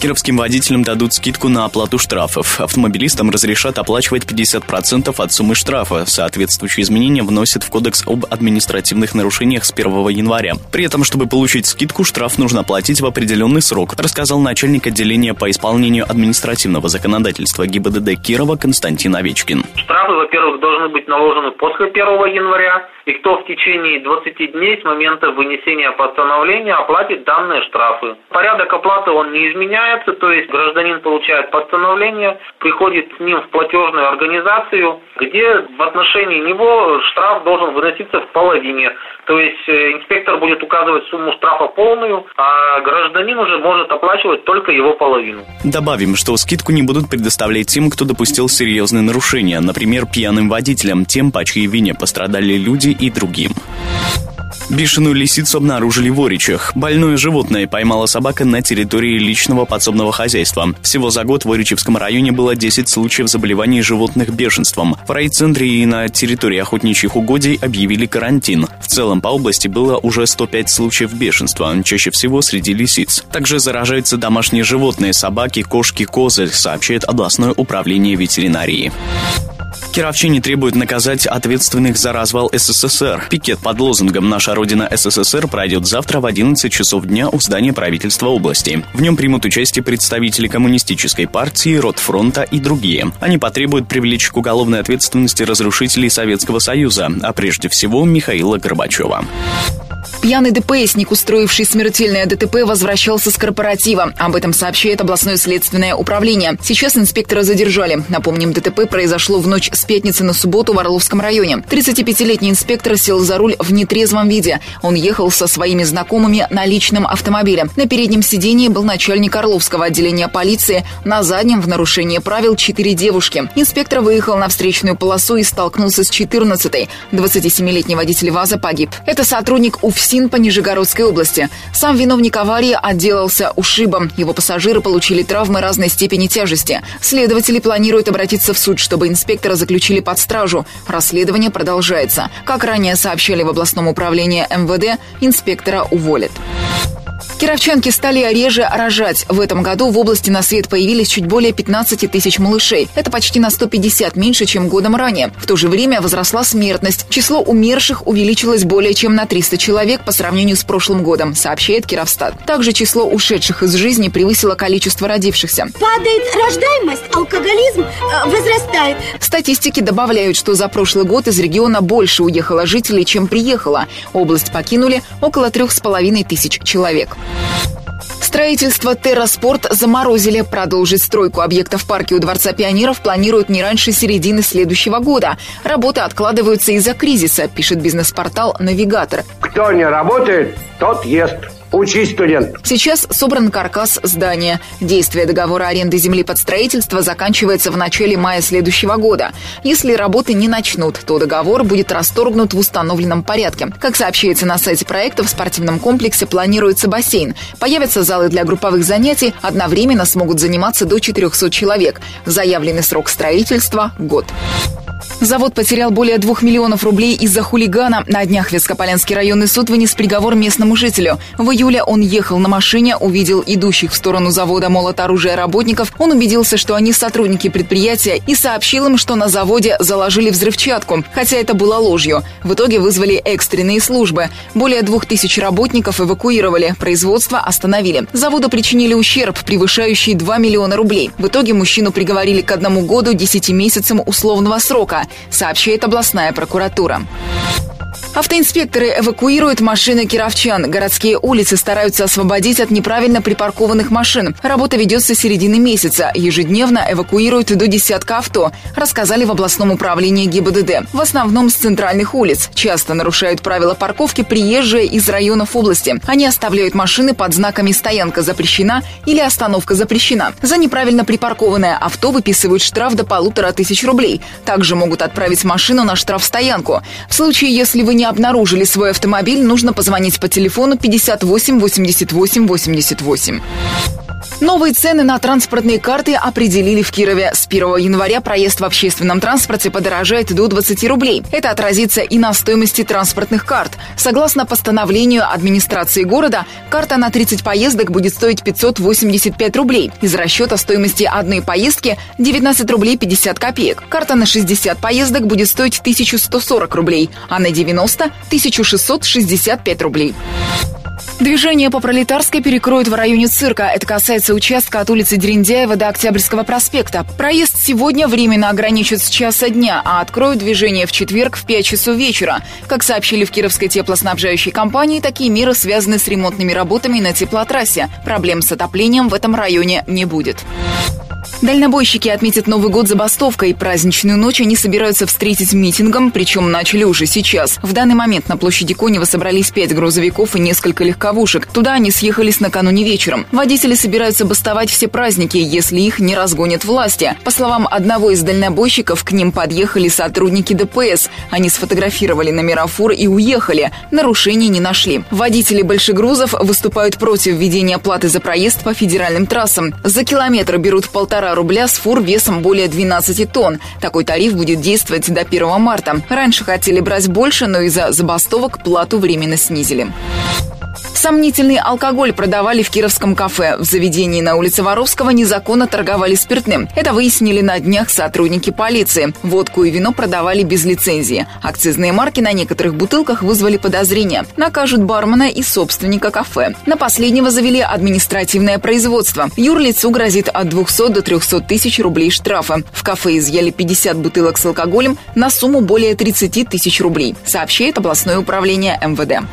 Кировским водителям дадут скидку на оплату штрафов. Автомобилистам разрешат оплачивать 50% от суммы штрафа. Соответствующие изменения вносят в Кодекс об административных нарушениях с 1 января. При этом, чтобы получить скидку, штраф нужно оплатить в определенный срок, рассказал начальник отделения по исполнению административного законодательства ГИБДД Кирова Константин Овечкин. Штрафы, во-первых, должны быть наложены после 1 января, и кто в течение 20 дней с момента вынесения постановления оплатит данные штрафы. Порядок оплаты он не изменяет, меняется, то есть гражданин получает постановление, приходит с ним в платежную организацию, где в отношении него штраф должен выноситься в половине. То есть э, инспектор будет указывать сумму штрафа полную, а гражданин уже может оплачивать только его половину. Добавим, что скидку не будут предоставлять тем, кто допустил серьезные нарушения, например, пьяным водителям, тем, по чьей вине пострадали люди и другим. Бешеную лисицу обнаружили в Оричах. Больное животное поймала собака на территории личного подсобного хозяйства. Всего за год в Оричевском районе было 10 случаев заболеваний животных бешенством. В райцентре и на территории охотничьих угодий объявили карантин. В целом по области было уже 105 случаев бешенства, чаще всего среди лисиц. Также заражаются домашние животные, собаки, кошки, козы, сообщает областное управление ветеринарии. Кировчане требуют наказать ответственных за развал СССР. Пикет под лозунгом «Наша Родина СССР» пройдет завтра в 11 часов дня у здания правительства области. В нем примут участие представители коммунистической партии, Ротфронта и другие. Они потребуют привлечь к уголовной ответственности разрушителей Советского Союза, а прежде всего Михаила Горбачева. Пьяный ДПСник, устроивший смертельное ДТП, возвращался с корпоратива. Об этом сообщает областное следственное управление. Сейчас инспектора задержали. Напомним, ДТП произошло в ночь с пятницы на субботу в Орловском районе. 35-летний инспектор сел за руль в нетрезвом виде. Он ехал со своими знакомыми на личном автомобиле. На переднем сидении был начальник Орловского отделения полиции. На заднем, в нарушение правил, четыре девушки. Инспектор выехал на встречную полосу и столкнулся с 14-й. 27-летний водитель ВАЗа погиб. Это сотрудник УФСИН по Нижегородской области. Сам виновник аварии отделался ушибом. Его пассажиры получили травмы разной степени тяжести. Следователи планируют обратиться в суд, чтобы инспектора заключили под стражу. Расследование продолжается. Как ранее сообщали в областном управлении МВД, инспектора уволят. Кировчанки стали реже рожать. В этом году в области на свет появились чуть более 15 тысяч малышей. Это почти на 150 меньше, чем годом ранее. В то же время возросла смертность. Число умерших увеличилось более чем на 300 человек по сравнению с прошлым годом, сообщает Кировстат. Также число ушедших из жизни превысило количество родившихся. Падает рождаемость, алкоголизм э, возрастает. Статистики добавляют, что за прошлый год из региона больше уехало жителей, чем приехало. Область покинули около трех с половиной тысяч человек. Строительство «Терраспорт» заморозили. Продолжить стройку объектов в парке у Дворца пионеров планируют не раньше середины следующего года. Работы откладываются из-за кризиса, пишет бизнес-портал «Навигатор». Кто не работает, тот ест. Учись, студент. Сейчас собран каркас здания. Действие договора аренды земли под строительство заканчивается в начале мая следующего года. Если работы не начнут, то договор будет расторгнут в установленном порядке. Как сообщается на сайте проекта, в спортивном комплексе планируется бассейн. Появятся залы для групповых занятий, одновременно смогут заниматься до 400 человек. Заявленный срок строительства – год. Завод потерял более двух миллионов рублей из-за хулигана. На днях Вескополянский районный суд вынес приговор местному жителю. В июле он ехал на машине, увидел идущих в сторону завода молот оружия работников. Он убедился, что они сотрудники предприятия и сообщил им, что на заводе заложили взрывчатку, хотя это было ложью. В итоге вызвали экстренные службы. Более двух тысяч работников эвакуировали, производство остановили. Заводу причинили ущерб, превышающий 2 миллиона рублей. В итоге мужчину приговорили к одному году 10 месяцам условного срока сообщает областная прокуратура. Автоинспекторы эвакуируют машины кировчан. Городские улицы стараются освободить от неправильно припаркованных машин. Работа ведется с середины месяца. Ежедневно эвакуируют до десятка авто, рассказали в областном управлении ГИБДД. В основном с центральных улиц. Часто нарушают правила парковки приезжие из районов области. Они оставляют машины под знаками «Стоянка запрещена» или «Остановка запрещена». За неправильно припаркованное авто выписывают штраф до полутора тысяч рублей. Также могут отправить машину на штрафстоянку. В случае, если вы не обнаружили свой автомобиль, нужно позвонить по телефону 58 88 88. Новые цены на транспортные карты определили в Кирове. С 1 января проезд в общественном транспорте подорожает до 20 рублей. Это отразится и на стоимости транспортных карт. Согласно постановлению администрации города, карта на 30 поездок будет стоить 585 рублей. Из расчета стоимости одной поездки 19 рублей 50 копеек. Карта на 60 поездок будет стоить 1140 рублей, а на 90 – 1665 рублей. Движение по Пролетарской перекроют в районе цирка. Это касается участка от улицы Дерендяева до Октябрьского проспекта. Проезд сегодня временно ограничат с часа дня, а откроют движение в четверг в 5 часов вечера. Как сообщили в Кировской теплоснабжающей компании, такие меры связаны с ремонтными работами на теплотрассе. Проблем с отоплением в этом районе не будет. Дальнобойщики отметят Новый год забастовкой. Праздничную ночь они собираются встретить митингом, причем начали уже сейчас. В данный момент на площади Конева собрались пять грузовиков и несколько легковушек. Туда они съехались накануне вечером. Водители собираются бастовать все праздники, если их не разгонят власти. По словам одного из дальнобойщиков, к ним подъехали сотрудники ДПС. Они сфотографировали номера фур и уехали. Нарушений не нашли. Водители большегрузов выступают против введения платы за проезд по федеральным трассам. За километр берут полтора рубля с фур весом более 12 тонн. Такой тариф будет действовать до 1 марта. Раньше хотели брать больше, но из-за забастовок плату временно снизили. Сомнительный алкоголь продавали в Кировском кафе. В заведении на улице Воровского незаконно торговали спиртным. Это выяснили на днях сотрудники полиции. Водку и вино продавали без лицензии. Акцизные марки на некоторых бутылках вызвали подозрения. Накажут бармена и собственника кафе. На последнего завели административное производство. Юрлицу грозит от 200 до 300 тысяч рублей штрафа. В кафе изъяли 50 бутылок с алкоголем на сумму более 30 тысяч рублей, сообщает областное управление МВД.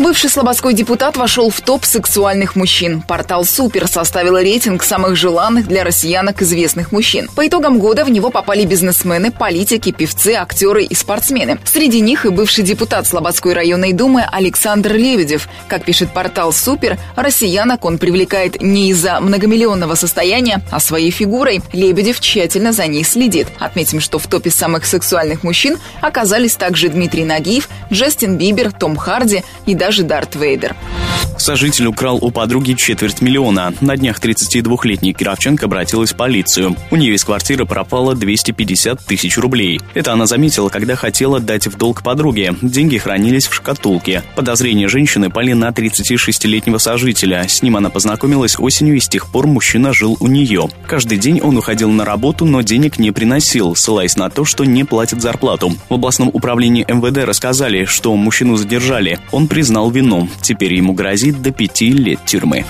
Бывший слободской депутат вошел в топ сексуальных мужчин. Портал «Супер» составил рейтинг самых желанных для россиянок известных мужчин. По итогам года в него попали бизнесмены, политики, певцы, актеры и спортсмены. Среди них и бывший депутат Слободской районной думы Александр Лебедев. Как пишет портал «Супер», россиянок он привлекает не из-за многомиллионного состояния, а своей фигурой. Лебедев тщательно за ней следит. Отметим, что в топе самых сексуальных мужчин оказались также Дмитрий Нагиев, Джастин Бибер, Том Харди и даже даже Дарт Вейдер. Сожитель украл у подруги четверть миллиона. На днях 32-летний Кировченко обратилась в полицию. У нее из квартиры пропало 250 тысяч рублей. Это она заметила, когда хотела дать в долг подруге. Деньги хранились в шкатулке. Подозрения женщины пали на 36-летнего сожителя. С ним она познакомилась осенью и с тех пор мужчина жил у нее. Каждый день он уходил на работу, но денег не приносил, ссылаясь на то, что не платит зарплату. В областном управлении МВД рассказали, что мужчину задержали. Он признал признал вину. Теперь ему грозит до пяти лет тюрьмы.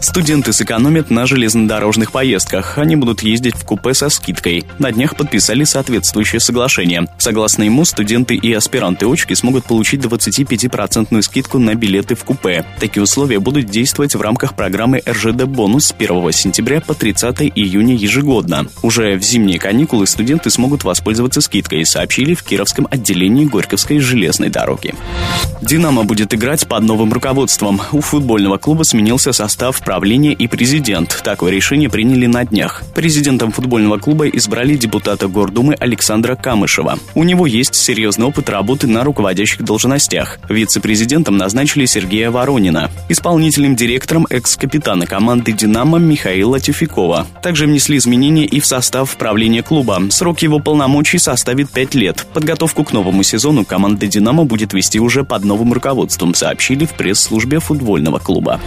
Студенты сэкономят на железнодорожных поездках. Они будут ездить в купе со скидкой. На днях подписали соответствующее соглашение. Согласно ему, студенты и аспиранты очки смогут получить 25% скидку на билеты в купе. Такие условия будут действовать в рамках программы РЖД «Бонус» с 1 сентября по 30 июня ежегодно. Уже в зимние каникулы студенты смогут воспользоваться скидкой, сообщили в Кировском отделении Горьковской железной дороги. «Динамо» будет играть под новым руководством. У футбольного клуба сменился состав правления и президент. Такое решение приняли на днях. Президентом футбольного клуба избрали депутата Гордумы Александра Камышева. У него есть серьезный опыт работы на руководящих должностях. Вице-президентом назначили Сергея Воронина. Исполнительным директором экс-капитана команды «Динамо» Михаила Тюфикова. Также внесли изменения и в состав правления клуба. Срок его полномочий составит 5 лет. Подготовку к новому сезону команда «Динамо» будет вести уже под новым руководством, сообщили в пресс-службе футбольного клуба.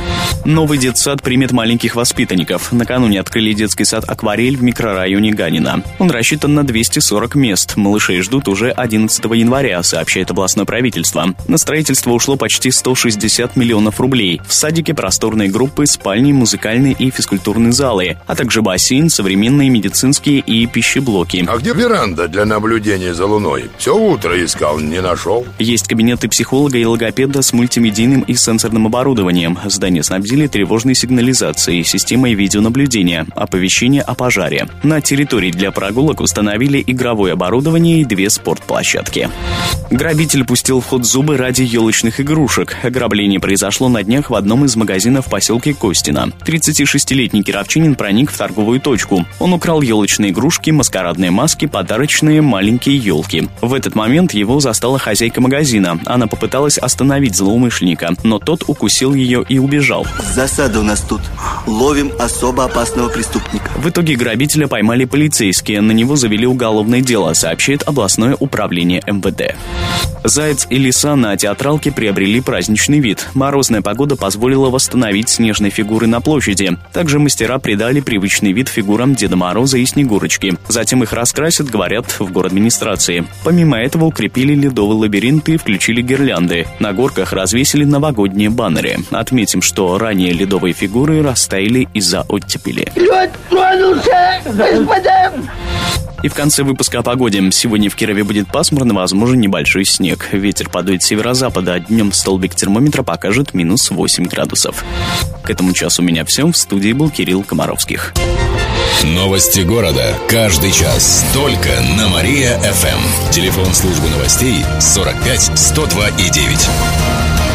Новый детсад примет маленьких воспитанников. Накануне открыли детский сад «Акварель» в микрорайоне Ганина. Он рассчитан на 240 мест. Малышей ждут уже 11 января, сообщает областное правительство. На строительство ушло почти 160 миллионов рублей. В садике просторные группы, спальни, музыкальные и физкультурные залы, а также бассейн, современные медицинские и пищеблоки. А где веранда для наблюдения за Луной? Все утро искал, не нашел. Есть кабинеты психолога и логопеда с мультимедийным и сенсорным оборудованием. Здание снабдили тревожной сигнализацией, системой видеонаблюдения, оповещение о пожаре. На территории для прогулок установили игровое оборудование и две спортплощадки. Грабитель пустил в ход зубы ради елочных игрушек. Ограбление произошло на днях в одном из магазинов в поселке Костина. 36-летний кировчанин проник в торговую точку. Он украл елочные игрушки, маскарадные маски, подарочные маленькие елки. В этот момент его застала хозяйка магазина. Она попыталась остановить злоумышленника, но тот укусил ее и убежал. Засада у нас тут. Ловим особо опасного преступника. В итоге грабителя поймали полицейские. На него завели уголовное дело, сообщает областное управление МВД. Заяц и лиса на театралке приобрели праздничный вид. Морозная погода позволила восстановить снежные фигуры на площади. Также мастера придали привычный вид фигурам Деда Мороза и Снегурочки. Затем их раскрасят, говорят, в город администрации. Помимо этого укрепили ледовый лабиринт и включили гирлянды. На горках развесили новогодние баннеры. Отметим, что ранее ледовые фигуры растаяли из-за оттепели. Лед тронулся, господин! И в конце выпуска о погоде. Сегодня в Кирове будет пасмурно, возможен небольшой снег. Ветер подует северо-запада, а днем столбик термометра покажет минус 8 градусов. К этому часу у меня все. В студии был Кирилл Комаровских. Новости города. Каждый час. Только на Мария-ФМ. Телефон службы новостей 45 102 и 9.